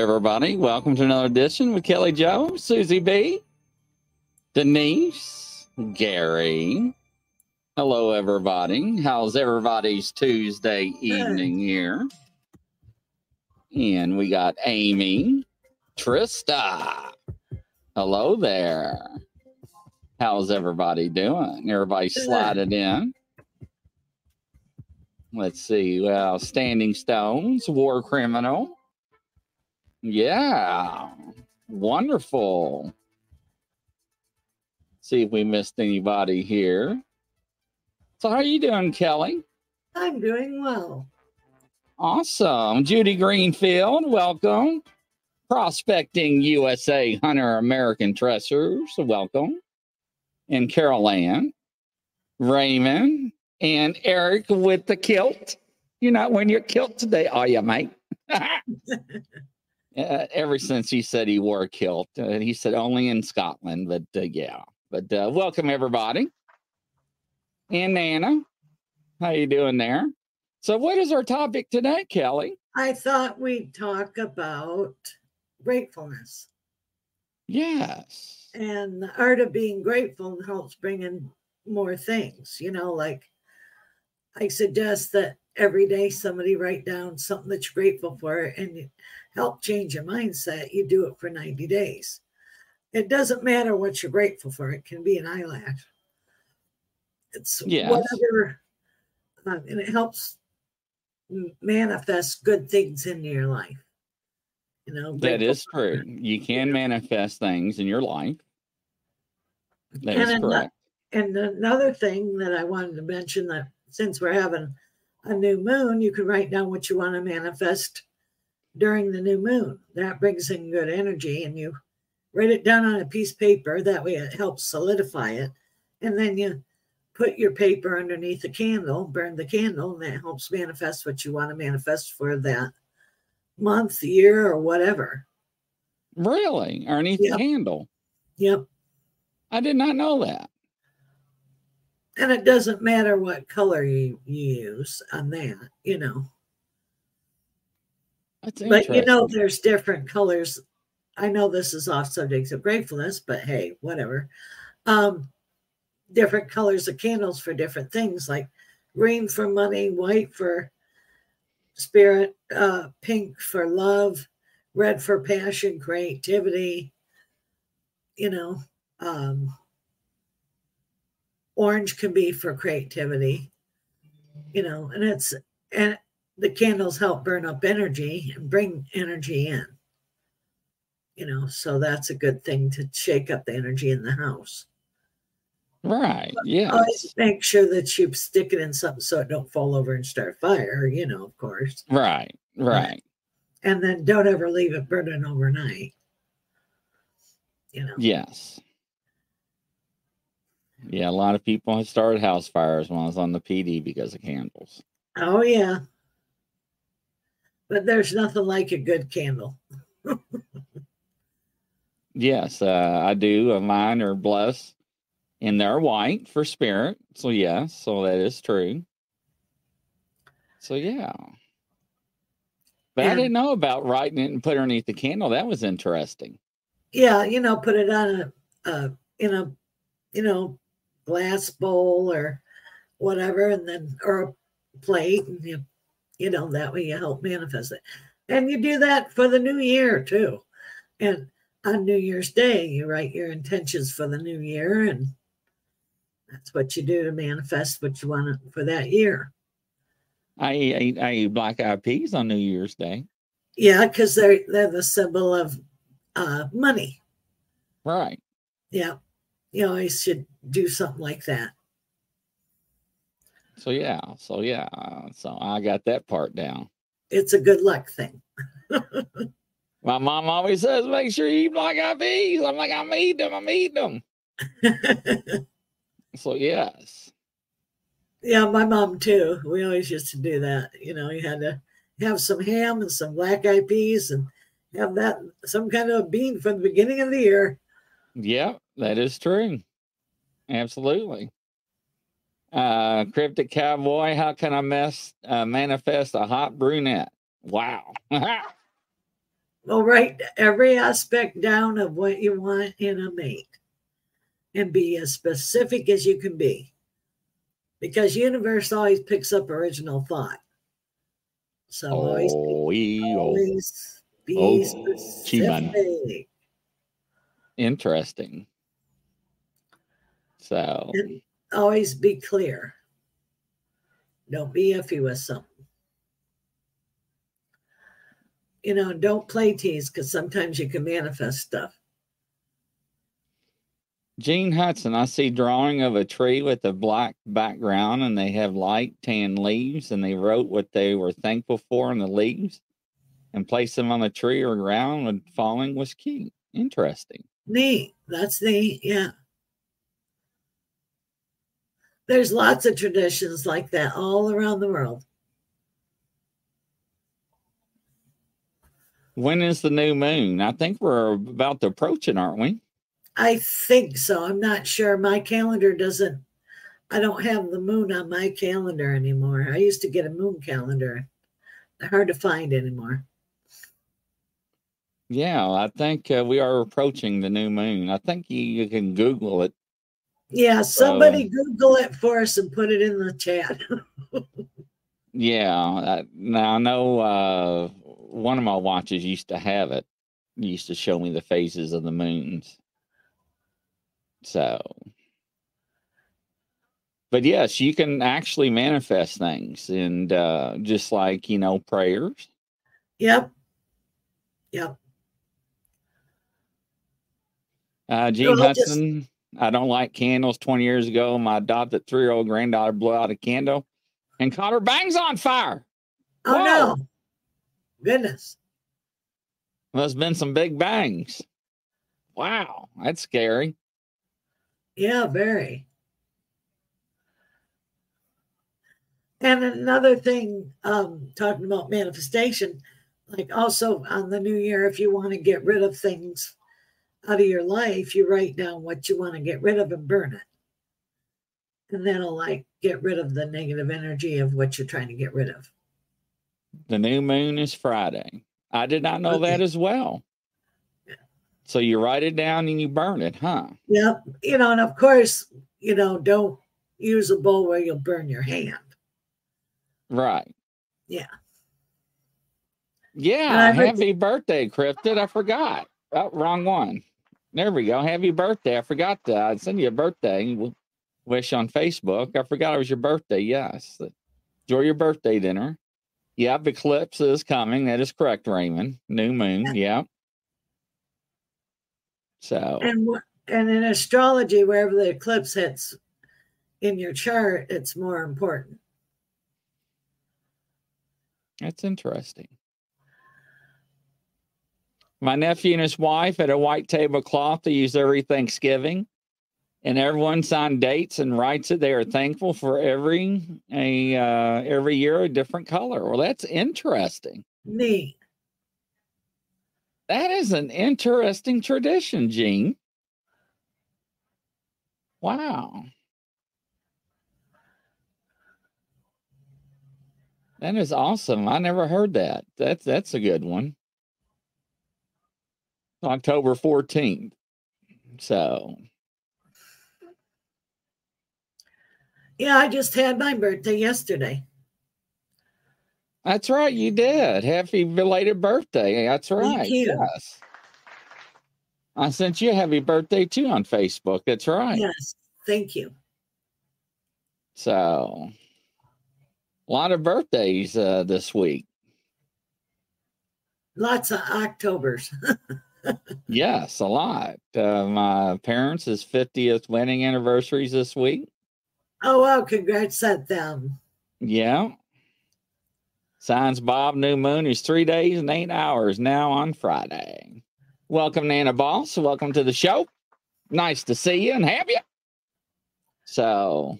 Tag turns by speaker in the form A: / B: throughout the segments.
A: Well, hello there, everybody. Welcome to another edition with Kelly Jo, Susie B, Denise, Gary. Hello, everybody. How's everybody's Tuesday evening here? And we got Amy, Trista. Hello there. How's everybody doing? Everybody slided in. Let's see. Well, Standing Stones, War Criminal. Yeah. Wonderful. See if we missed anybody here. So how are you doing, Kelly?
B: I'm doing well.
A: Awesome. Judy Greenfield, welcome. Prospecting USA Hunter American Treasures, welcome. And Carol Ann, Raymond, and Eric with the kilt. You're not wearing your kilt today, are you, mate? Uh, ever since he said he wore a kilt, uh, he said only in Scotland, but uh, yeah. But uh, welcome everybody, and Nana, how you doing there? So, what is our topic today, Kelly?
B: I thought we'd talk about gratefulness
A: Yes.
B: and the art of being grateful helps bring in more things. You know, like I suggest that every day somebody write down something that you're grateful for and help change your mindset. You do it for 90 days. It doesn't matter what you're grateful for, it can be an eyelash. It's
A: Yes.
B: whatever, uh, and it helps manifest good things in your life. You know,
A: that is true. You can manifest things in your life. That
B: And
A: is correct.
B: And another thing that I wanted to mention that since we're having a new moon, you can write down what you want to manifest during the new moon. That brings in good energy and you write it down on a piece of paper. That way it helps solidify it. And then you put your paper underneath the candle, burn the candle, and that helps manifest what you want to manifest for that month, year, or whatever.
A: Really? Underneath
B: Yeah.
A: the candle.
B: Yep.
A: I did not know that.
B: And it doesn't matter what color you, you use on that, you know.
A: That's
B: But you know, there's different colors. I know this is off subject of gratefulness, but hey, whatever. Um, different colors of candles for different things, like green for money, white for spirit, uh, pink for love, red for passion, creativity. You know, um, orange can be for creativity. You know, and it's and the candles help burn up energy and bring energy in. You know, so that's a good thing to shake up the energy in the house.
A: Right. Yeah.
B: Always make sure that you stick it in something so it don't fall over and start fire, you know, of course.
A: Right. Right.
B: And then don't ever leave it burning overnight. You know.
A: Yes. Yeah, a lot of people have started house fires when I was on the PD because of candles.
B: Oh yeah. But there's nothing like a good candle.
A: Yes, uh, I do. Uh, mine are blessed, and they're white for spirit. So yes, so that is true. So yeah, but I didn't know about writing it and put it underneath the candle. That was interesting.
B: Yeah, you know, put it on a uh in a you know glass bowl or whatever, and then or a plate, and you you know that way you help manifest it. And you do that for the new year too. And on New Year's Day, you write your intentions for the new year, and that's what you do to manifest what you want for that year.
A: I ate I ate black eyed peas on New Year's Day.
B: Yeah, because they're they're the symbol of uh, money.
A: Right.
B: Yeah, you always should do something like that.
A: So yeah. So yeah. So I got that part down.
B: It's a good luck thing.
A: My mom always says, "Make sure you eat black eyed peas." I'm like, I'm eating them. I'm eating them. So yes.
B: yeah, my mom too. We always used to do that. You know, you had to have some ham and some black eyed peas and have that some kind of bean from the beginning of the year.
A: Yeah, that is true. Absolutely. Uh, cryptic cowboy. How can I mess uh, manifest a hot brunette? Wow.
B: Well, write every aspect down of what you want in a mate and be as specific as you can be because universe always picks up original thought. So always,
A: Oh, oh.
B: always be
A: Oh,
B: specific.
A: Interesting. So,
B: And always be clear. Don't be iffy with something. You know, don't play tease because sometimes you can manifest stuff.
A: Gene Hudson, I see drawing of a tree with a black background and they have light tan leaves and they wrote what they were thankful for in the leaves and placed them on the tree or ground when falling was key. Interesting.
B: Neat. That's neat. Yeah. There's lots of traditions like that all around the world.
A: When is the new moon? I think we're about to approach it, aren't we?
B: I think so. I'm not sure. My calendar doesn't, I don't have the moon on my calendar anymore. I used to get a moon calendar. They're hard to find anymore.
A: Yeah, I think uh, we are approaching the new moon. I think you, you can Google it.
B: Yeah, somebody Google it for us and put it in the chat.
A: Yeah, I, now I know uh, one of my watches used to have it. Used to show me the phases of the moons. So, but yes, you can actually manifest things, and uh, just like you know, prayers.
B: yep. Yep.
A: Uh, Gene
B: No, I'll just-
A: Hudson. I don't like candles. Twenty years ago, my adopted three-year-old granddaughter blew out a candle and caught her bangs on fire.
B: Oh
A: Whoa.
B: no. Goodness.
A: Must have been some big bangs. Wow, that's scary.
B: Yeah, very. And another thing, um, talking about manifestation, like also on the new year, if you want to get rid of things out of your life, you write down what you want to get rid of and burn it. And that'll like get rid of the negative energy of what you're trying to get rid of.
A: The new moon is Friday. I did not know that as well.
B: Yeah.
A: So you write it down and you burn it, huh?
B: Yep. You know, and of course, you know, don't use a bowl where you'll burn your hand.
A: Right.
B: Yeah.
A: Yeah.
B: I heard-
A: Happy birthday, Cryptid. I forgot. Oh, wrong one. There we go. Happy birthday. I forgot to I'd send you a birthday wish on Facebook. I forgot it was your birthday. Yes. Enjoy your birthday dinner. Yep. Eclipse is coming. That is correct, Raymond. New moon. Yep. So
B: And and in astrology, wherever the eclipse hits in your chart, it's more important.
A: That's interesting. My nephew and his wife had a white tablecloth they use every Thanksgiving, and everyone signed dates and writes it. They are thankful for every a uh, every year a different color. Well, that's interesting.
B: Neat.
A: That is an interesting tradition, Gene. Wow. That is awesome. I never heard that. That's that's a good one. October 14th. So,
B: Yeah, I just had my birthday yesterday.
A: that's right, you did. Happy belated birthday. That's right.
B: you.
A: Yes. I sent you a happy birthday too on Facebook. That's right.
B: Yes. Thank you.
A: So, a lot of birthdays uh, this week.
B: Lots of Octobers.
A: Yes, a lot. Uh, my parents' 50th wedding anniversaries this week.
B: oh, wow. Congrats at them.
A: Yeah. Science Bob New Moon is three days and eight hours now on Friday. Welcome, Nana Boss. Welcome to the show. Nice to see you and have you. So,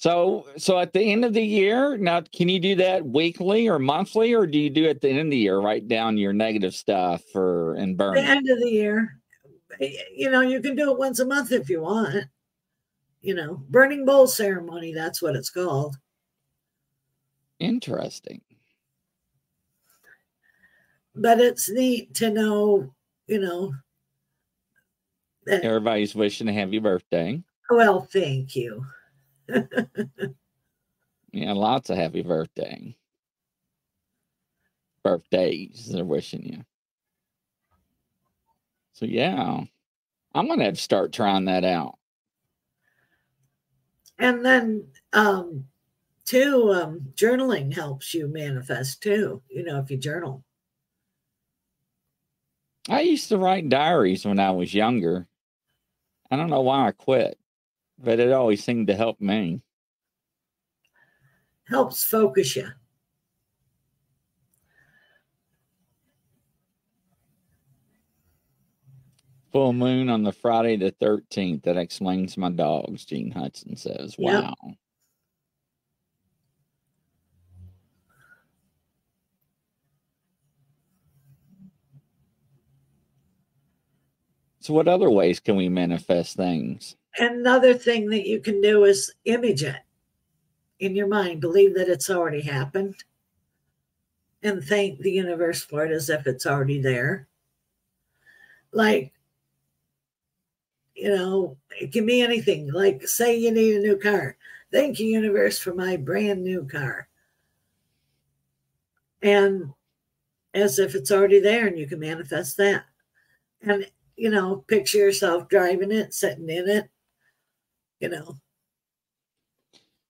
A: so, so at the end of the year, now can you do that weekly or monthly, or do you do it at the end of the year? Write down your negative stuff or and burn
B: The
A: it?
B: end of the year. You know, you can do it once a month if you want. You know, burning bowl ceremony. That's what it's called.
A: Interesting.
B: but it's neat to know, you know, that,
A: Everybody's wishing a happy birthday.
B: well, thank you.
A: Yeah, lots of happy birthday. Birthdays they're wishing you. So yeah. I'm gonna have to start trying that out.
B: And then, um, too, um, journaling helps you manifest too, you know, if you journal.
A: I used to write diaries when I was younger. I don't know why I quit, but it always seemed to help me.
B: helps focus you.
A: Full moon on the Friday the 13th. That explains my dogs, Gene Hudson says.
B: Yep.
A: Wow. So, what other ways can we manifest things?
B: Another thing that you can do is image it in your mind, believe that it's already happened, and thank the universe for it as if it's already there. Like, you know, it can be anything. Like, say you need a new car. Thank you, universe, for my brand new car. And as if it's already there, and you can manifest that. And, you know, picture yourself driving it, sitting in it, you know,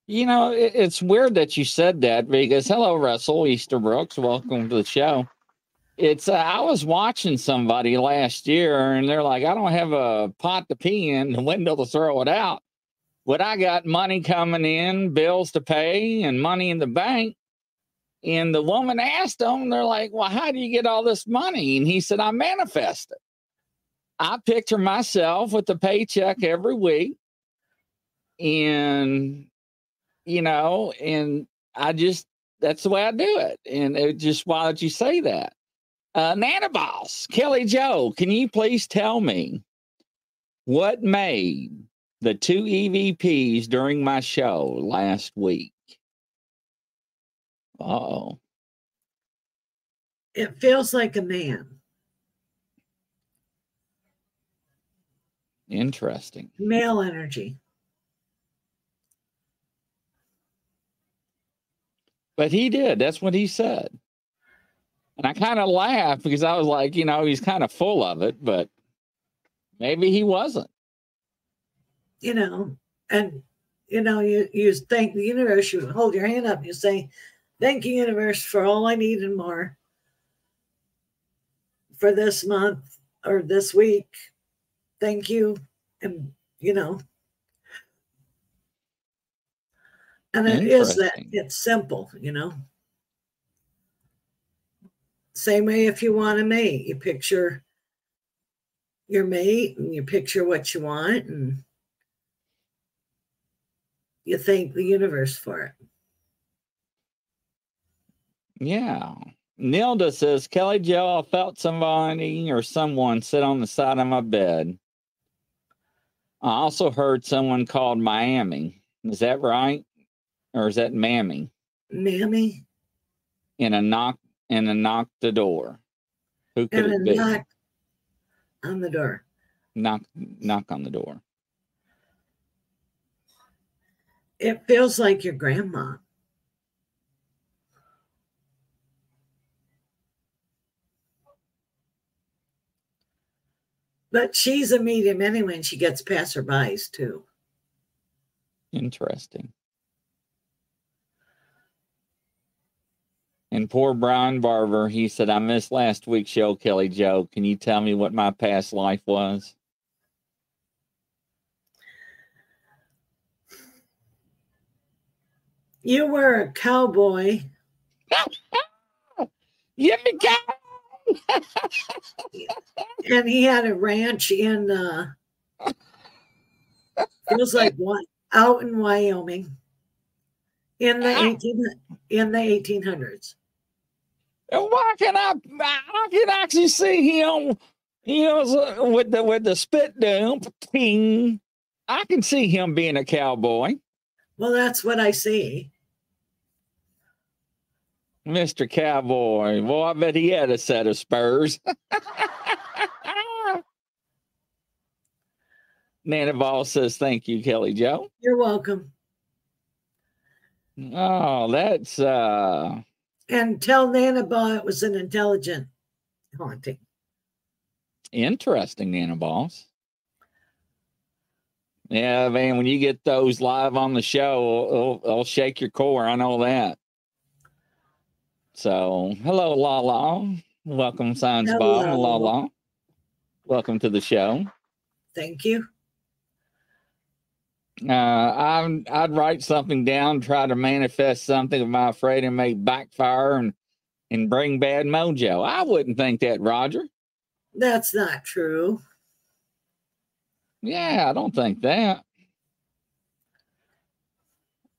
A: You know, it, it's weird that you said that because hello, Russell Easterbrooks. Welcome to the show. It's uh, I was watching somebody last year, and they're like, I don't have a pot to pee in, the window to throw it out, but I got money coming in, bills to pay, and money in the bank. And the woman asked them, they're like, Well, how do you get all this money? And he said, I manifest it. I picture myself with a paycheck every week. And you know, and I just that's the way I do it. And it just why did you say that? Uh Nana Boss, Kelly Jo, can you please tell me what made the two EVPs during my show last week? Oh,
B: it feels like a man,
A: interesting.
B: male energy.
A: But he did. That's what he said. And I kind of laughed because I was like, you know, he's kind of full of it, but maybe he wasn't.
B: you know, and you know, you you thank the universe, you hold your hand up, you say, Thank you, universe, for all I need and more for this month or this week. Thank you. And you know, and it is that it's simple, you know. Same way if you want a mate, you picture your mate and you picture what you want and you thank the universe for it.
A: Yeah. Nilda says, Kelly Jo, I felt somebody or someone sit on the side of my bed. I also heard someone called Miami. Is that right? Or is that Mammy?
B: Mammy
A: In a knock and a knock the door. Who could
B: and
A: it
B: a
A: be?
B: knock on the door.
A: knock knock on the door.
B: It feels like your grandma. But she's a medium anyway, and she gets passerbys too.
A: Interesting. And poor Brian Barber, he said, I missed last week's show, Kelly Jo. Can you tell me what my past life was?
B: You were a cowboy,
A: me cow.
B: and he had a ranch in uh it was like one, out in Wyoming in the 18 in the 1800s.
A: Why can I I can actually see him you know with the with the spit down ping. I can see him being a cowboy.
B: Well, that's what I see.
A: Mr. Cowboy. Well, I bet he had a set of spurs. Nana Ball says, Thank you, Kelly Jo.
B: You're welcome.
A: Oh, that's uh
B: And tell Nanaball it was an intelligent haunting.
A: interesting, Nana Balls. Yeah, man, when you get those live on the show, it'll, it'll shake your core. I know that. So, hello, La La. Welcome, Science Bob and La
B: Hello.
A: La. Welcome to the show.
B: Thank you.
A: Uh, I'm, I'd write something down, try to manifest something. Am I afraid it may backfire and, and bring bad mojo? I wouldn't think that, Roger.
B: That's not true.
A: Yeah, I don't think that.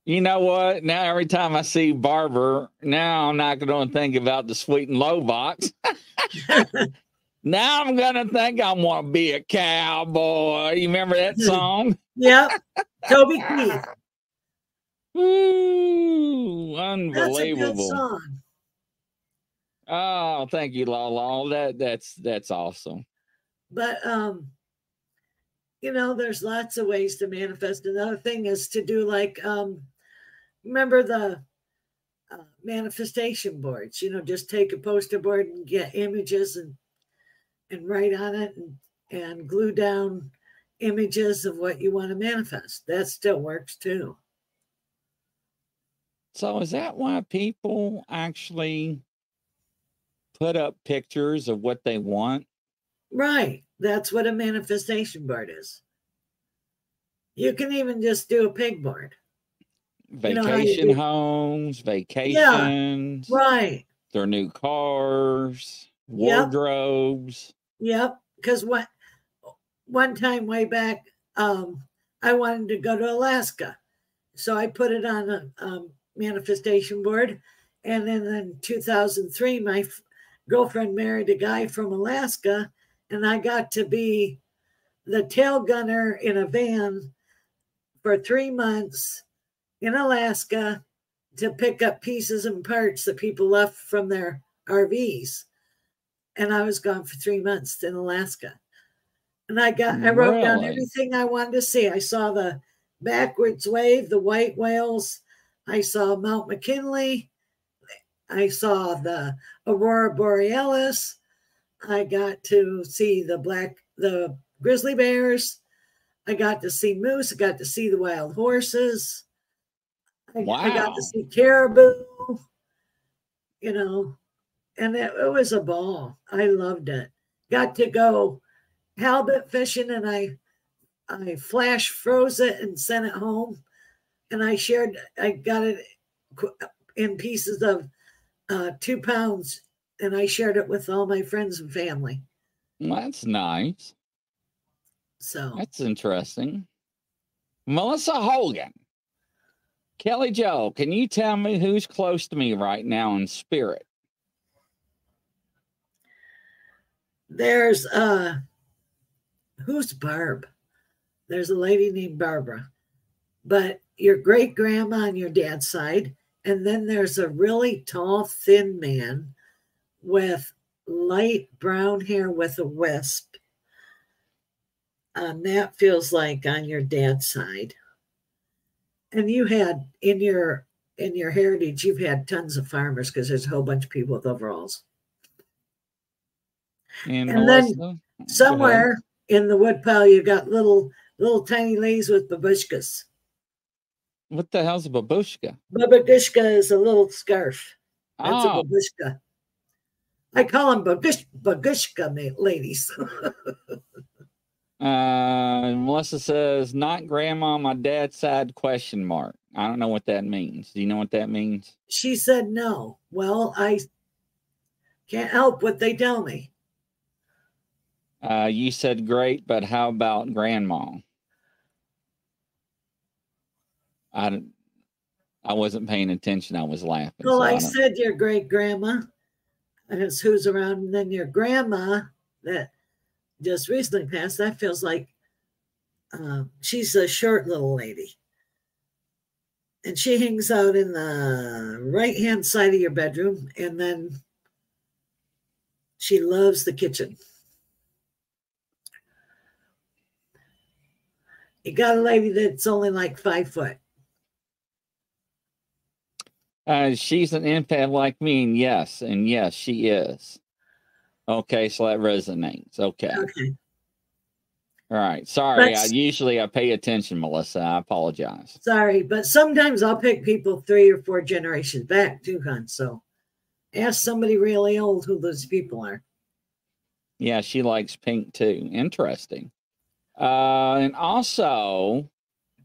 A: You know what? Now every time I see Barber, now I'm not going to think about the sweet and low box. now I'm going to think I want to be a cowboy. You remember that song?
B: Yep. Toby Keith.
A: Ooh,
B: That's a good
A: unbelievable.
B: song.
A: Oh, thank you, Lala. That that's that's awesome.
B: But um, you know, there's lots of ways to manifest. Another thing is to do like um, remember the uh, manifestation boards. You know, just take a poster board and get images and and write on it and and glue down images of what you want to manifest. That still works too.
A: So is that why people actually put up pictures of what they want?
B: Right. That's what a manifestation board is. You can even just do a pig board. You know how you
A: Vacation
B: do-
A: homes, vacations,
B: Right.
A: their new cars, wardrobes.
B: Yep. Because one one time way back, um, I wanted to go to Alaska, so I put it on a um, manifestation board. And then in 2003, my f- girlfriend married a guy from Alaska, and I got to be the tail gunner in a van for three months in Alaska to pick up pieces and parts that people left from their RVs and I was gone for three months in Alaska. And I got, I wrote down everything I wanted to see. I saw the backwards wave, the white whales. I saw Mount McKinley. I saw the Aurora Borealis. I got to see the black, the grizzly bears. I got to see moose. I got to see the wild horses. I, I got to see caribou. You know, and it, it was a ball. I loved it. Got to go halibut fishing, and I I flash froze it and sent it home, and I shared. I got it in pieces of uh, two pounds, and I shared it with all my friends and family.
A: That's nice.
B: So
A: That's interesting. Melissa Hogan. Kelly Jo, can you tell me who's close to me right now in spirit?
B: there's uh, who's Barb? There's a lady named Barbara, but your great grandma on your dad's side, and then there's a really tall, thin man with light brown hair with a wisp. Um, that feels like on your dad's side. And you had in your in your heritage, you've had tons of farmers because there's a whole bunch of people with overalls.
A: And,
B: And then. Somewhere in the woodpile, you've got little little tiny ladies with babushkas.
A: What the hell's a babushka?
B: Babushka is a little scarf. That's
A: Oh,
B: a babushka. I call them babush, babushka ladies.
A: uh, Melissa says, not grandma, my dad's side question mark. I don't know what that means. Do you know what that means?
B: she said no. Well, I can't help what they tell me.
A: Uh, you said great, but how about grandma? I, I wasn't paying attention. I was laughing.
B: Well,
A: so I
B: I said your great grandma is who's around, and then your grandma that just recently passed. That feels like um, she's a short little lady. and she hangs out in the right hand side of your bedroom and then she loves the kitchen you got a lady that's only like five foot
A: uh, she's an empath like me and yes and yes she is okay so that resonates okay
B: okay
A: all right. Sorry.
B: But-
A: I usually I pay attention, Melissa. I apologize.
B: sorry but sometimes i'll pick people three or four generations back too hon so ask somebody really old who those people are
A: Yeah, she likes pink too. Interesting. Uh, and also,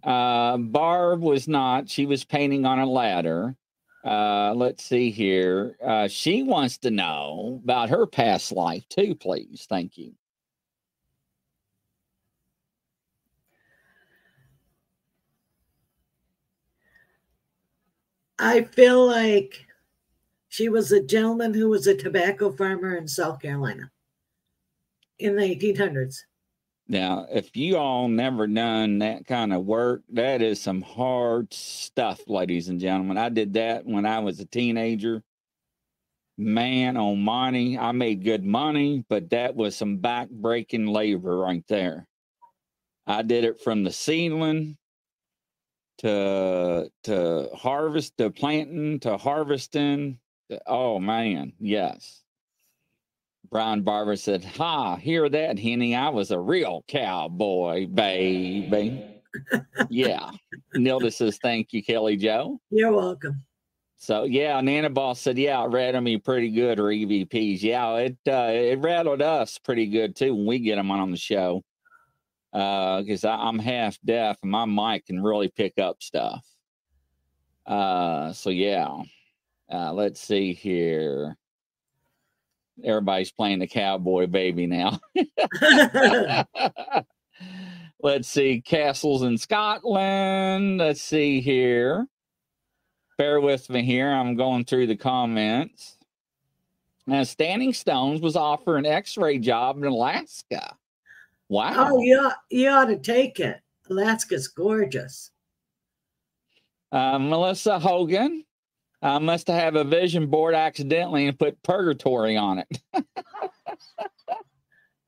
A: uh, Barb was not. She was painting on a ladder. Uh, let's see here. Uh, she wants to know about her past life too, please. Thank you.
B: I feel like she was a gentleman who was a tobacco farmer in South Carolina in the 1800s.
A: Now, if you all never done that kind of work, that is some hard stuff, ladies and gentlemen. I did that when I was a teenager. Man, oh money, I made good money, but that was some back breaking labor right there. I did it from the seedling to to harvest to planting to harvesting. to- oh man, yes. Brian Barber said, Ha, hear that, Henny? I was a real cowboy, baby. yeah. Nilda says, Thank you, Kelly Jo.
B: You're welcome.
A: So yeah, Nana Boss said, Yeah, it rattled me pretty good, or EVPs. Yeah, it uh, it rattled us pretty good too when we get them on the show. Uh, because I'm half deaf and my mic can really pick up stuff. Uh, so yeah. Uh, let's see here. Everybody's playing the cowboy baby now. Let's see, castles in Scotland. Let's see here. Bear with me here. I'm going through the comments. Now, Standing Stones was offered an x ray job in Alaska. Wow.
B: oh, you, ought- you ought to take it. Alaska's gorgeous.
A: Uh, Melissa Hogan. I must have a vision board accidentally and put purgatory on it.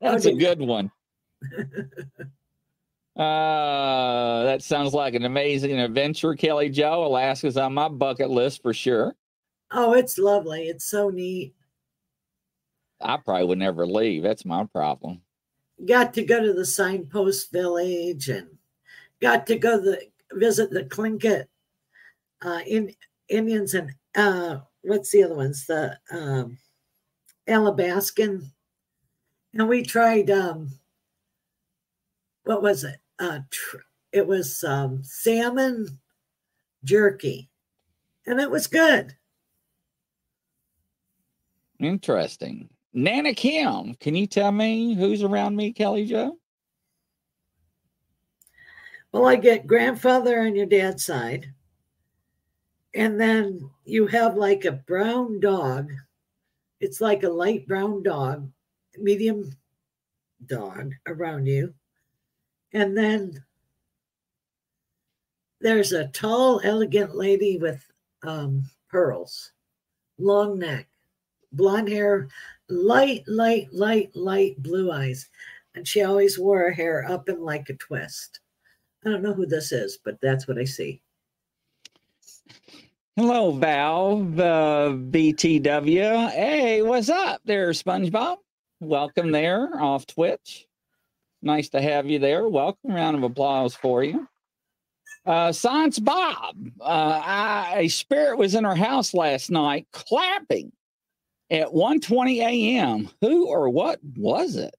A: That's a good one. Uh, that sounds like an amazing adventure, Kelly Jo. Alaska's on my bucket list for sure.
B: Oh, it's lovely. It's so neat.
A: I probably would never leave. That's my problem.
B: Got to go to the signpost village and got to go the visit the Tlingit uh, in Indians and uh, what's the other ones? The um, Athabaskan. And we tried um, what was it? Uh, tr- it was um, salmon jerky, and it was good.
A: Interesting. Nana Kim, can you tell me who's around me, Kelly Jo?
B: Well, I get grandfather on your dad's side. And then you have like a brown dog. It's like a light brown dog, medium dog around you. And then there's a tall, elegant lady with um, pearls, long neck, blonde hair, light, light, light, light blue eyes. And she always wore her hair up in like a twist. I don't know who this is, but that's what I see.
A: Hello, Valve uh, BTW. Hey, what's up there, SpongeBob? Welcome there off Twitch. Nice to have you there. Welcome. Round of applause for you. Uh, Science Bob. Uh, I, a spirit was in our house last night clapping at 1:20 a.m. Who or what was it?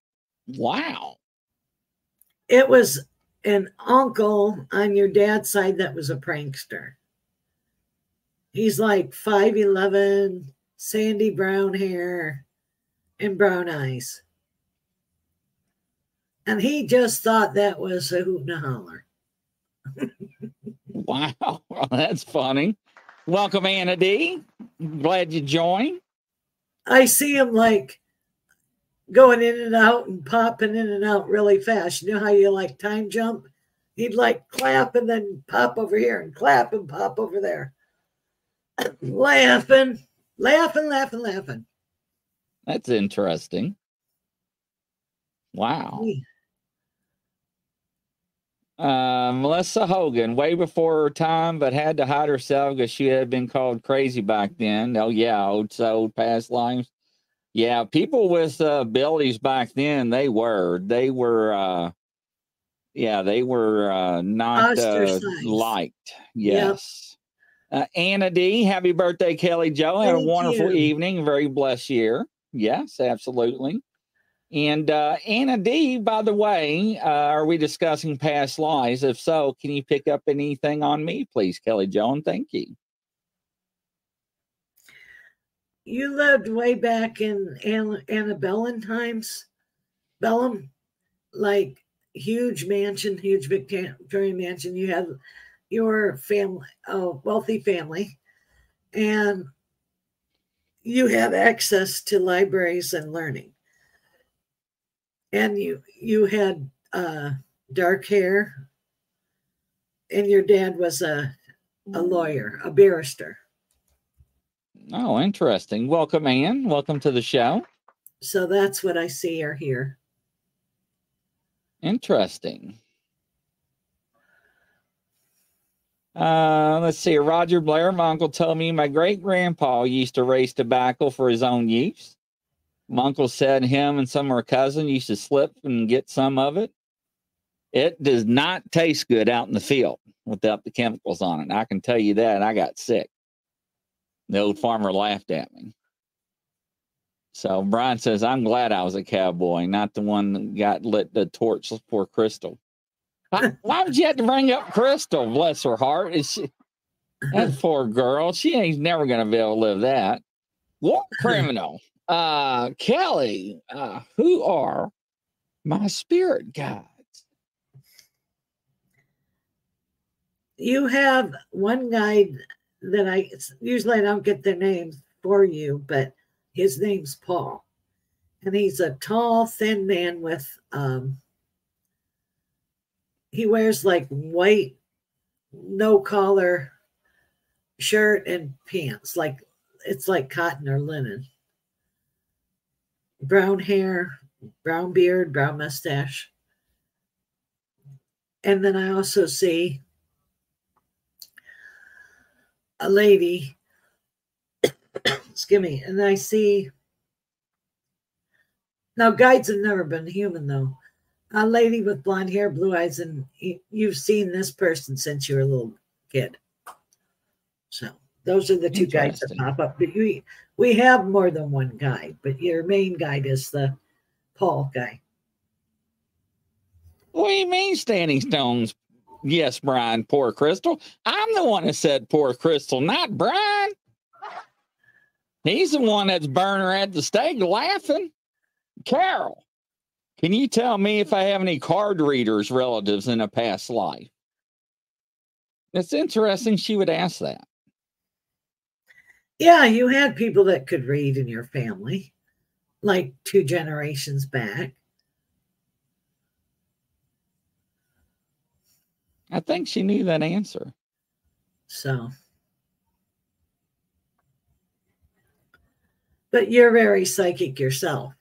A: Wow.
B: It was an uncle on your dad's side that was a prankster. He's like 5'11, sandy brown hair, and brown eyes. And he just thought that was a hoot and a holler.
A: Wow. That's funny. Welcome, Anna D. Glad you joined.
B: I see him like going in and out and popping in and out really fast. You know how you like time jump? he'd like clap and then pop over here and clap and pop over there. Laughing, laughing, laughing, laughing.
A: That's interesting. Wow. Uh, Melissa Hogan, way before her time, but had to hide herself because she had been called crazy back then. Oh, yeah, old, old past lives. Yeah, people with uh, abilities back then, they were, they were, uh, yeah, they were uh, not uh, liked. Yes. Yep. Uh, Anna D, happy birthday, Kelly Jo. Had a wonderful you. evening, very blessed year. Yes, absolutely. And uh, Anna D, by the way, uh, are we discussing past lives? If so, can you pick up anything on me, please, Kelly Joan? Thank you.
B: You lived way back in Anna, Antebellum times, Bellum, like huge mansion, huge Victorian mansion. You had your family, a wealthy family, and you had access to libraries and learning. And you you had uh, dark hair, and your dad was a a lawyer, a barrister.
A: Oh, interesting. Welcome, Anne. Welcome to the show.
B: So that's what I see or hear.
A: Interesting. Uh, let's see. Roger Blair, my uncle told me my great grandpa used to raise tobacco for his own use. My uncle said him and some of her cousin used to slip and get some of it. It does not taste good out in the field without the chemicals on it. I can tell you that. I got sick. The old farmer laughed at me. So Brian says, I'm glad I was a cowboy, not the one that got lit the torch for Crystal. Why, why would you have to bring up Crystal? Bless her heart. Is she, that poor girl. She ain't never going to be able to live that. What criminal? Uh, Kelly, uh, who are my spirit guides?
B: You have one guide that I usually I don't get their names for you, but his name's Paul. And he's a tall, thin man with, um, he wears like white, no collar shirt and pants. Like it's like cotton or linen. Brown hair, brown beard, brown mustache. And then I also see a lady excuse me, and I see. Now, guides have never been human, though. A lady with blonde hair, blue eyes, and you've seen this person since you were a little kid. So those are the two guides that pop up. But we we have more than one guide, but your main guide is the Paul guy.
A: What do you mean, standing stones? Yes, Brian, poor Crystal. I'm the one that said poor Crystal, not Brian. He's the one that's burning her at the stake laughing. Carol, can you tell me if I have any card readers relatives in a past life? It's interesting she would ask that.
B: Yeah, you had people that could read in your family, like two generations back.
A: I think she knew that answer.
B: So but you're very psychic yourself.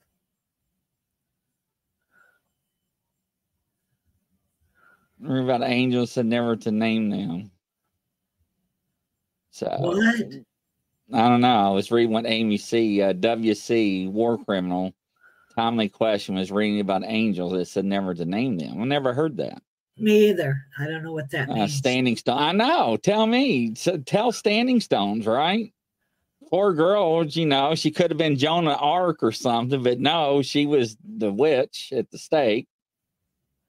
A: Remember about angels said never to name them. So
B: what?
A: I don't know. I was reading what Amy C. Uh, WC War Criminal timely question was reading about angels. that said never to name them. I never heard that.
B: Me either. I don't know what that uh, means.
A: Standing stone. I know. Tell me. So tell standing stones, right? poor girl, you know, she could have been Joan of Arc or something, but no, she was the witch at the stake.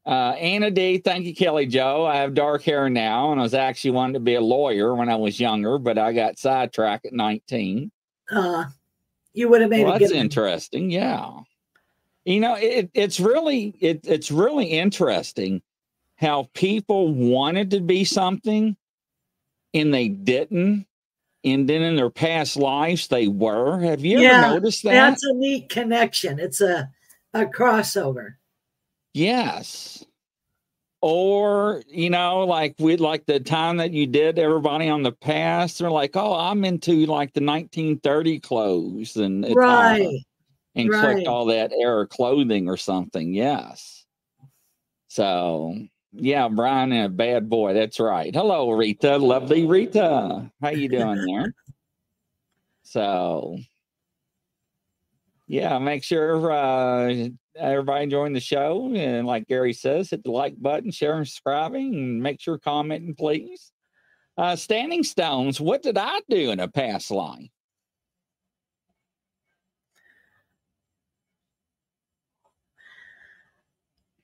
A: Uh, Anna D, thank you, Kelly Jo. I have dark hair now, and I was actually wanting to be a lawyer when I was younger, but I got sidetracked at 19.
B: Uh, you would have made
A: well. That's interesting. Yeah. You know, it, it's really it, it's really interesting how people wanted to be something and they didn't and then in their past lives they were. Have you yeah, ever noticed that?
B: That's a neat connection. It's a a crossover.
A: Yes. or you know like we like the time that you did everybody on the past they're like oh i'm into like the 1930 clothes and
B: right.
A: and
B: right.
A: collect all that era clothing or something. Yes. So yeah brian and a bad boy that's right. Hello rita. Lovely rita. How you doing there? So yeah make sure uh everybody enjoying the show. And like Gary says, hit the like button, share and subscribing, and make sure commenting, please. Uh, standing stones, what did I do in a past life?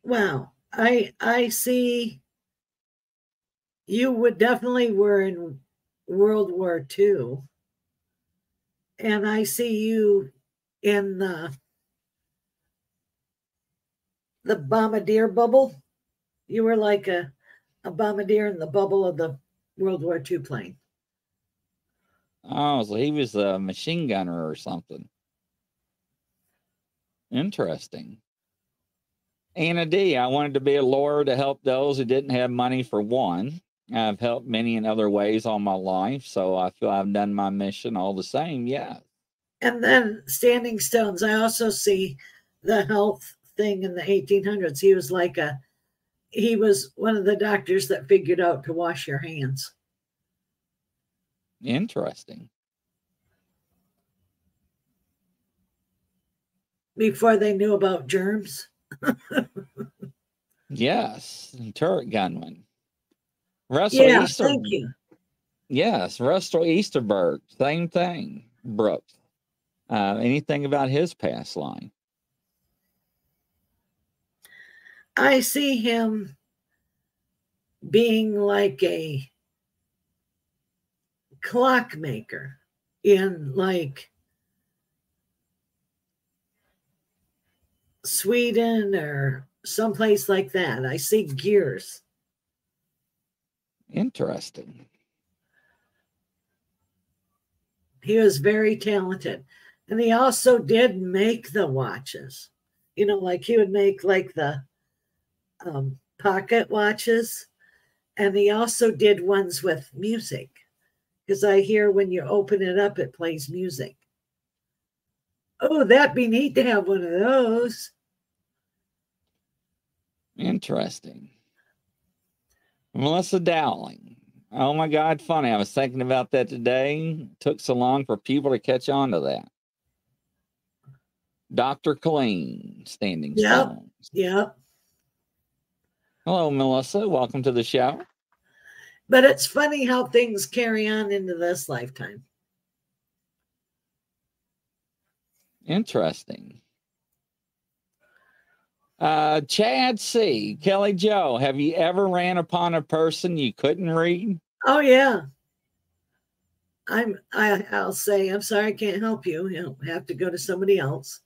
B: Wow. I I see you would definitely were in World War II. And I see you in the the bombardier bubble. You were like a, a bombardier in the bubble of the World War II plane.
A: Oh, so he was a machine gunner or something. Interesting. Anna D, I wanted to be a lawyer to help those who didn't have money for one. I've helped many in other ways all my life, so I feel I've done my mission all the same. Yeah.
B: And then Standing Stones, I also see the health thing in the 1800s. He was like a, he was one of the doctors that figured out to wash your hands.
A: Interesting.
B: Before they knew about germs.
A: yes, turret gunman. Russell
B: yeah,
A: Easter-
B: thank you.
A: Yes, Russell Easterberg, same thing. Brooks. Uh, anything about his past life?
B: I see him being like a clockmaker in like Sweden or someplace like that. I see gears.
A: Interesting.
B: He was very talented. And he also did make the watches. You know, like he would make like the um, pocket watches. And he also did ones with music because I hear when you open it up, it plays music. Oh, that'd be neat to have one of those.
A: Interesting. Melissa Dowling. Oh my God, funny. I was thinking about that today. took so long for people to catch on to that. Dr. Clean, Standing
B: Yep.
A: Stones.
B: Yep.
A: Hello, Melissa. Welcome to the show.
B: But it's funny how things carry on into this lifetime.
A: Interesting. Uh, Chad C. Kelly Jo, have you ever ran upon a person you couldn't read?
B: Oh yeah. I'm I I'll say I'm sorry I can't help you. You'll have to go to somebody else.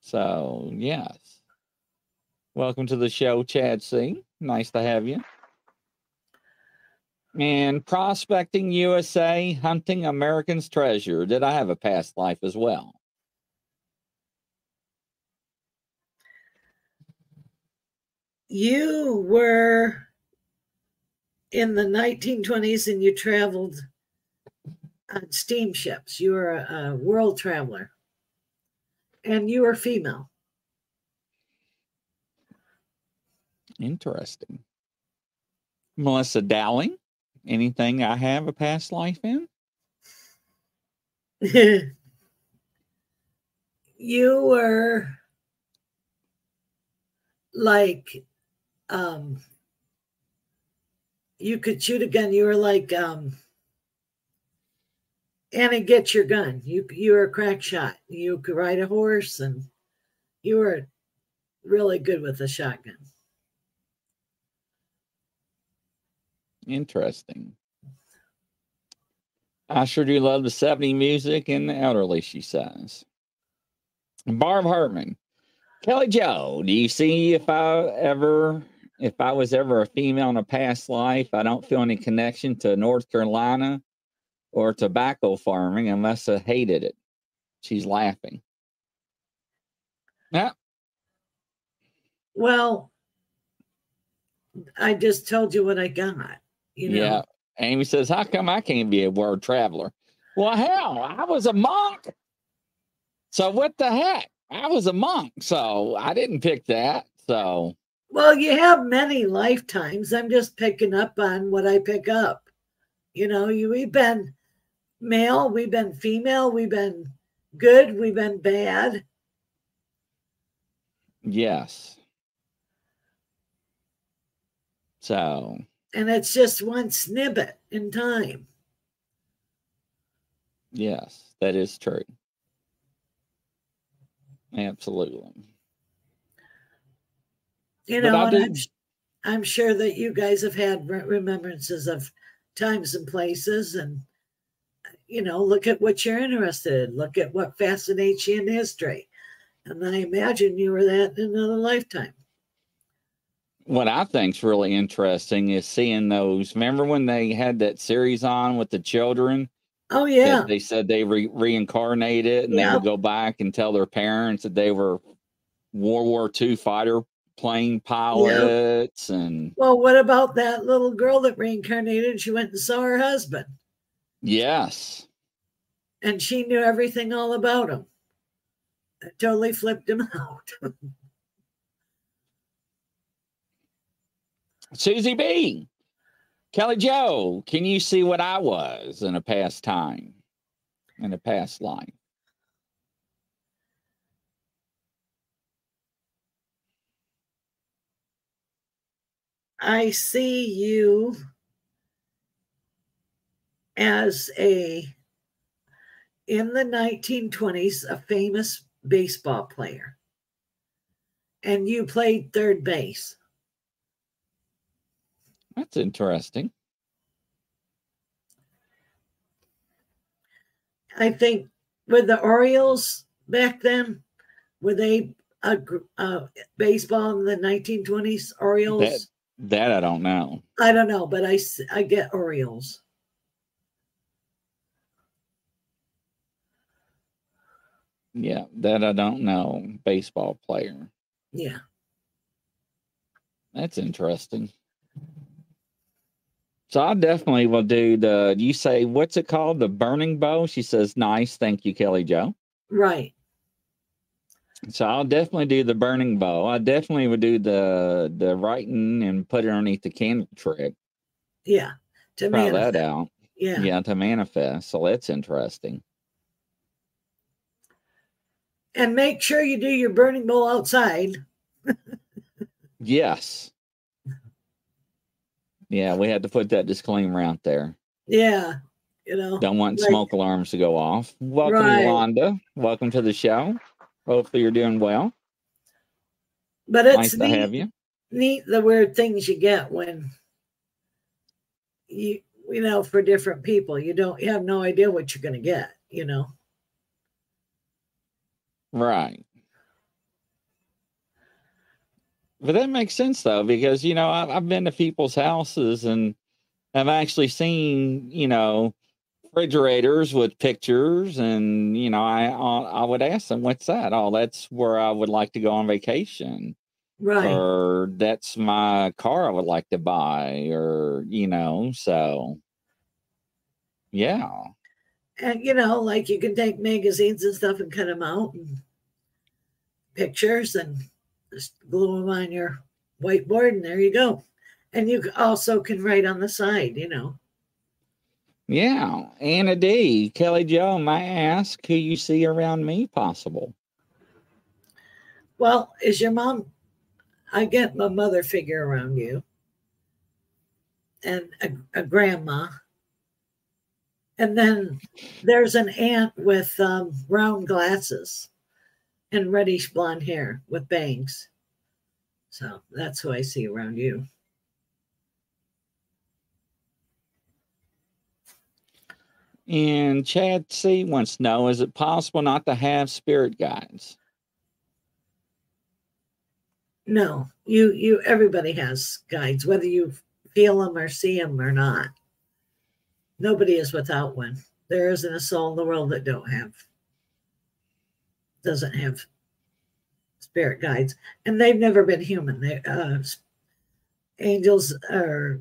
A: So, yes. Welcome to the show, Chad C. Nice to have you. And Prospecting USA, Hunting American's Treasure. Did I have a past life as well?
B: You were in the 1920s and you traveled on steamships. You were a, a world traveler. And you were female.
A: Interesting. Melissa Dowling, anything I have a past life in?
B: you were like um you could shoot a gun you were like um Annie get your gun you you were a crack shot you could ride a horse and you were really good with a shotgun
A: Interesting. I sure do love the 70 music and the elderly, she says. Barb Hartman. Kelly Jo, do you see if I ever if I was ever a female in a past life, I don't feel any connection to North Carolina or tobacco farming unless I hated it. She's laughing. Yeah.
B: Well, I just told you what I got. You know?
A: Yeah. Amy says, How come I can't be a word traveler? Well, hell, I was a monk. So what the heck? I was a monk. So I didn't pick that. So
B: Well, you have many lifetimes. I'm just picking up on what I pick up. You know, you we've been male, we've been female, we've been good, we've been bad.
A: yes. So
B: And it's just one snippet in time.
A: yes, that is true. Absolutely.
B: You know,
A: I
B: and I'm,
A: do-
B: s- I'm sure that you guys have had remembrances of times and places and you know, look at what you're interested in, look at what fascinates you in history. And I imagine you were that in another lifetime.
A: What I think's really interesting is seeing those. Remember when they had that series on with the children?
B: Oh yeah.
A: they said they re- reincarnated and they would go back and tell their parents that they were World War II fighter plane pilots and
B: Well, what about that little girl that reincarnated? She went and saw her husband
A: yes,
B: and she knew everything all about him. It totally flipped him out.
A: Susie B. Kelly Jo, can you see what I was in a past time, in a past life?
B: I see you as a in the 1920s a famous baseball player and you played third base
A: That's interesting.
B: i think with the orioles back then were they a, uh, baseball in the 1920s orioles
A: That I don't know.
B: i don't know but I, I get orioles
A: Yeah, that I don't know. Baseball player.
B: yeah
A: That's interesting. So I definitely will do the. You say what's it called? The burning bow. She says, "Nice, thank you, Kelly Jo."
B: right
A: So I'll definitely do the burning bow. I definitely would do the the writing and put it underneath the candle trick.
B: yeah to
A: Try
B: manifest.
A: that out.
B: yeah
A: Yeah, to manifest. So that's interesting.
B: and make sure you do your burning bowl outside.
A: Yes. Yeah, we had to put that disclaimer out there.
B: Yeah, you know.
A: Don't want
B: Like-
A: smoke alarms to go off. Welcome,
B: Right.
A: Yolanda. Welcome to the show. Hopefully you're doing well.
B: But it's
A: nice to
B: neat,
A: have you.
B: neat the weird things you get when you you know for different people you don't you have no idea what you're going to get. You know.
A: Right. But that makes sense though, because you know I've, I've been to people's houses and I've actually seen you know refrigerators with pictures, and you know I I I would ask them, "What's that?" Oh, that's where I would like to go on vacation,
B: Right.
A: or that's my car I would like to buy, or you know, so yeah,
B: and you know, like you can take magazines and stuff and cut them out and pictures and just glue them on your whiteboard, and there you go. And you also can write on the side, you know.
A: yeah. Anna D, Kelly Jo, may I ask who you see around me? Possible.
B: Well, is your mom? I get my mother figure around you, and a, a grandma, and then there's an aunt with um, round glasses and reddish blonde hair with bangs. So that's who I see around you.
A: And Chad C wants to know is it possible not to have spirit guides?
B: No, you you everybody has guides, whether you feel them or see them or not. Nobody is without one. There isn't a soul in the world that don't have doesn't have spirit guides, and they've never been human. They uh, angels are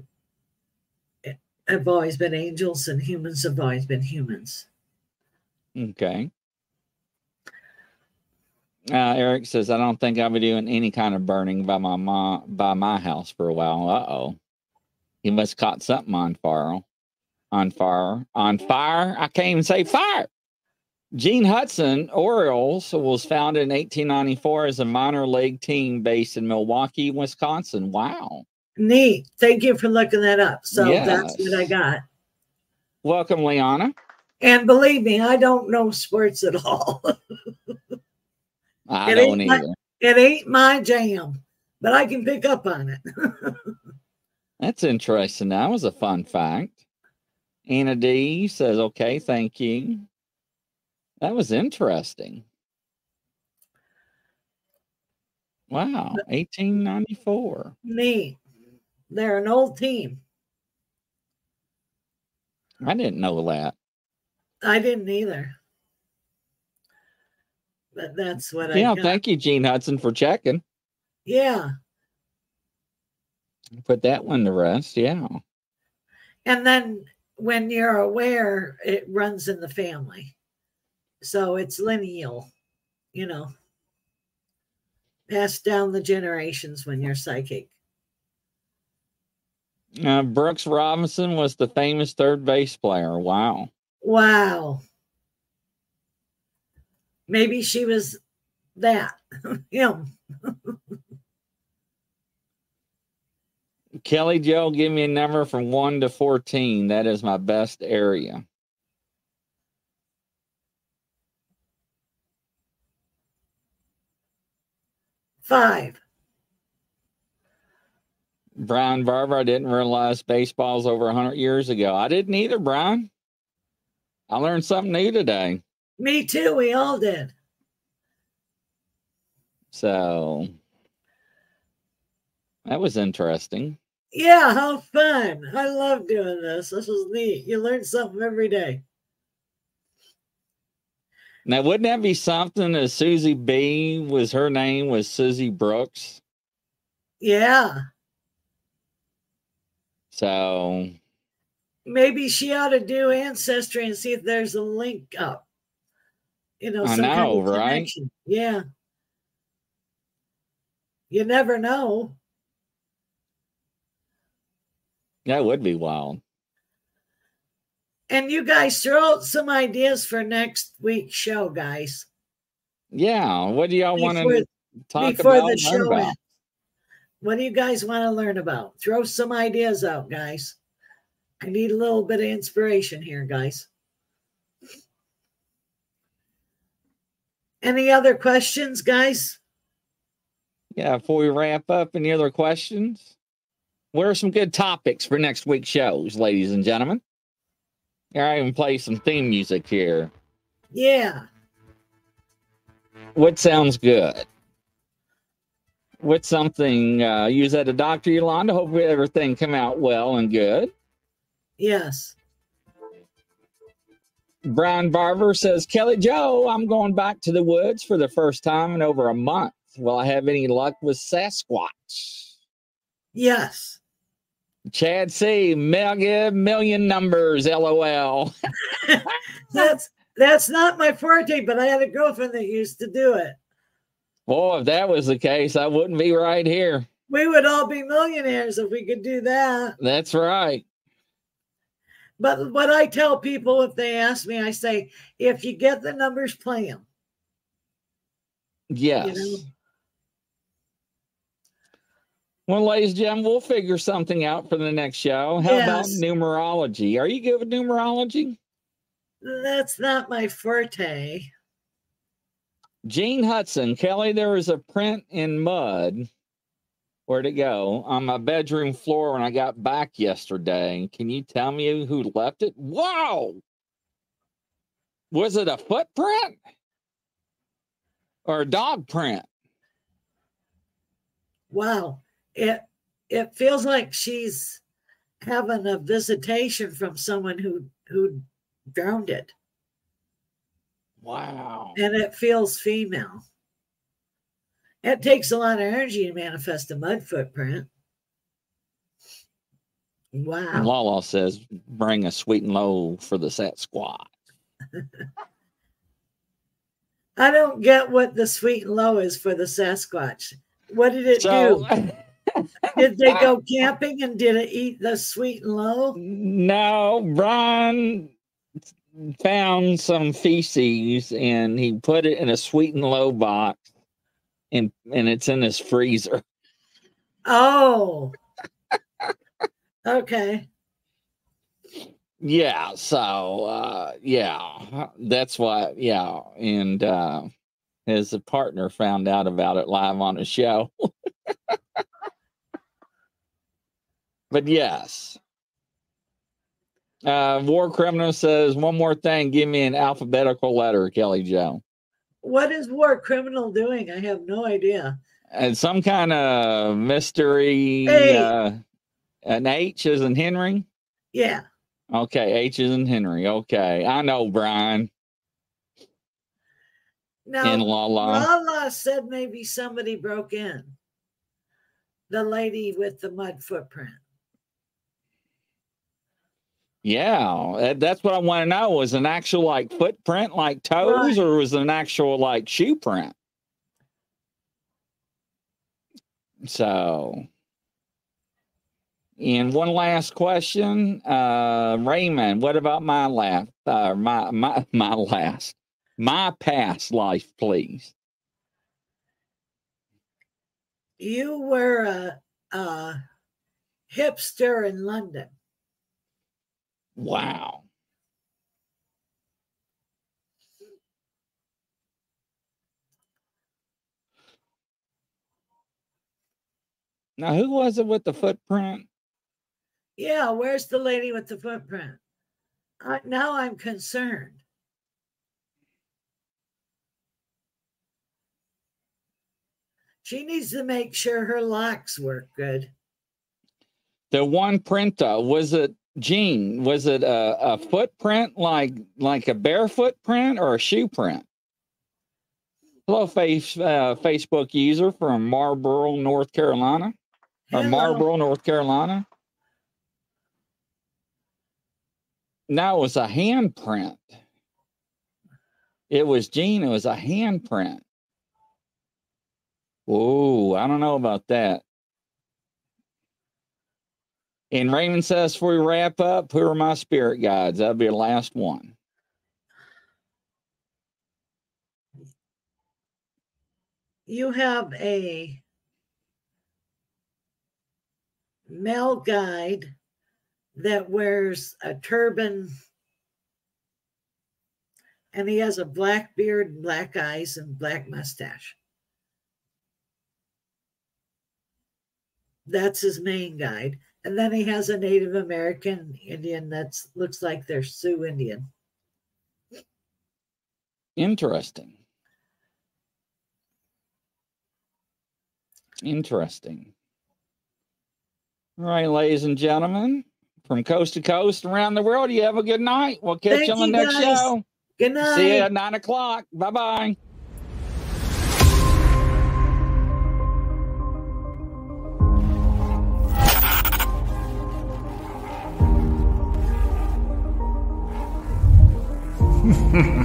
B: have always been angels, and humans have always been humans.
A: Okay. Uh, Eric says, "I don't think I'll be doing any kind of burning by my mom by my house for a while." Uh oh, he must caught something on fire. On fire. On fire. I can't even say fire. Gene Hudson Orioles was founded in 1894 as a minor league team based in Milwaukee, Wisconsin. Wow.
B: Neat. Thank you for looking that up. So yes. that's what I got.
A: Welcome, Liana.
B: And believe me, I don't know sports at all.
A: I it don't either.
B: My, it ain't my jam, but I can pick up on it.
A: that's interesting. That was a fun fact. Anna D says, okay, thank you. That was interesting. Wow, 1894.
B: Neat. They're an old team.
A: I didn't know that.
B: I didn't either. But that's what
A: yeah,
B: I
A: Yeah, thank you, Gene Hudson, for checking.
B: Yeah.
A: Put that one to rest. Yeah.
B: And then when you're aware, it runs in the family. So it's lineal, you know, passed down the generations when you're psychic.
A: Uh, Brooks Robinson was the famous third base player. Wow.
B: Wow. Maybe she was that. Him.
A: Kelly Jo, give me a number from 1 to 14. That is my best area.
B: Five.
A: Brian Barber, I didn't realize baseball's over 100 years ago. I didn't either, Brian. I learned something new today.
B: Me too. We all did.
A: So that was interesting.
B: Yeah, how fun. I love doing this. This is neat. You learn something every day.
A: Now, wouldn't that be something that Susie B was her name was Susie Brooks?
B: Yeah.
A: So
B: maybe she ought to do ancestry and see if there's a link up. You know,
A: I know, kind of right?
B: Yeah. You never know.
A: That would be wild.
B: And you guys throw out some ideas for next week's show, guys.
A: Yeah. What do y'all want to talk before about? The show about?
B: What do you guys want to learn about? Throw some ideas out, guys. I need a little bit of inspiration here, guys. Any other questions, guys?
A: Yeah, before we wrap up, any other questions? What are some good topics for next week's shows, ladies and gentlemen? Here, I even play some theme music here.
B: Yeah.
A: What sounds good? What's something uh, use that a Dr. Yolanda? Hope everything come out well and good.
B: Yes.
A: Brian Barber says, Kelly Jo, I'm going back to the woods for the first time in over a month. Will I have any luck with Sasquatch?
B: Yes.
A: Chad C, mega million numbers, lol.
B: that's that's not my forte, but I had a girlfriend that used to do it.
A: Boy, if that was the case, I wouldn't be right here.
B: We would all be millionaires if we could do that.
A: That's right.
B: But what I tell people if they ask me, I say, if you get the numbers, play them.
A: Yes. You know? Well, ladies and gentlemen, we'll figure something out for the next show. How yes. about numerology? Are you good with numerology?
B: That's not my forte.
A: Gene Hudson, Kelly, there was a print in mud. Where'd it go? On my bedroom floor when I got back yesterday. Can you tell me who left it? Wow! Was it a footprint or a dog print?
B: Wow it it feels like she's having a visitation from someone who who drowned it.
A: Wow.
B: And it feels female. It takes a lot of energy to manifest a mud footprint. Wow.
A: Lala says, bring a sweet and low for the Sasquatch.
B: I don't get what the sweet and low is for the Sasquatch. What did it
A: So,
B: do? Did they go camping and did it eat the sweet and low?
A: no, Brian found some feces and he put it in a sweet and low box and, and it's in his freezer.
B: Oh. okay.
A: Yeah, so uh yeah, that's why yeah, and uh his partner found out about it live on a show. but yes. Uh War Criminal says one more thing, give me an alphabetical letter, Kelly Jo.
B: What is war criminal doing? I have no idea.
A: And some kind of mystery
B: Hey.
A: uh an H is in Henry.
B: Yeah.
A: Okay, H is in Henry. Okay. I know Brian
B: Now,
A: in La La.
B: Lala said maybe somebody broke in. The lady with the mud footprint.
A: Yeah, that's what I want to know. Was an actual like footprint, like toes, or was it an actual like shoe print? So, and one last question, uh, Raymond. What about my last, uh, my my my last, my past life, please?
B: You were a, a hipster in London.
A: Wow. Now, who was it with the footprint?
B: Yeah, where's the lady with the footprint? Uh, now I'm concerned. She needs to make sure her locks work good.
A: The one print though, was it Gene? Was it a, a footprint like like a bare footprint or a shoe print? Hello, face uh, Facebook user from Marlboro, North Carolina, or
B: Hello.
A: Marlboro, North Carolina. No, it was a handprint. It was Gene. It was a handprint. Whoa, I don't know about that. And Raymond says, before we wrap up, who are my spirit guides? That'll be the last one.
B: You have a male guide that wears a turban and he has a black beard black eyes and black mustache. That's his main guide. And then he has a Native American Indian that looks like they're Sioux Indian.
A: Interesting. Interesting. All right, ladies and gentlemen, from coast to coast around the world, you have a good night. We'll catch
B: Thank
A: you on the next
B: guys.
A: show.
B: Good night.
A: See you at nine o'clock. Bye bye. Hmm.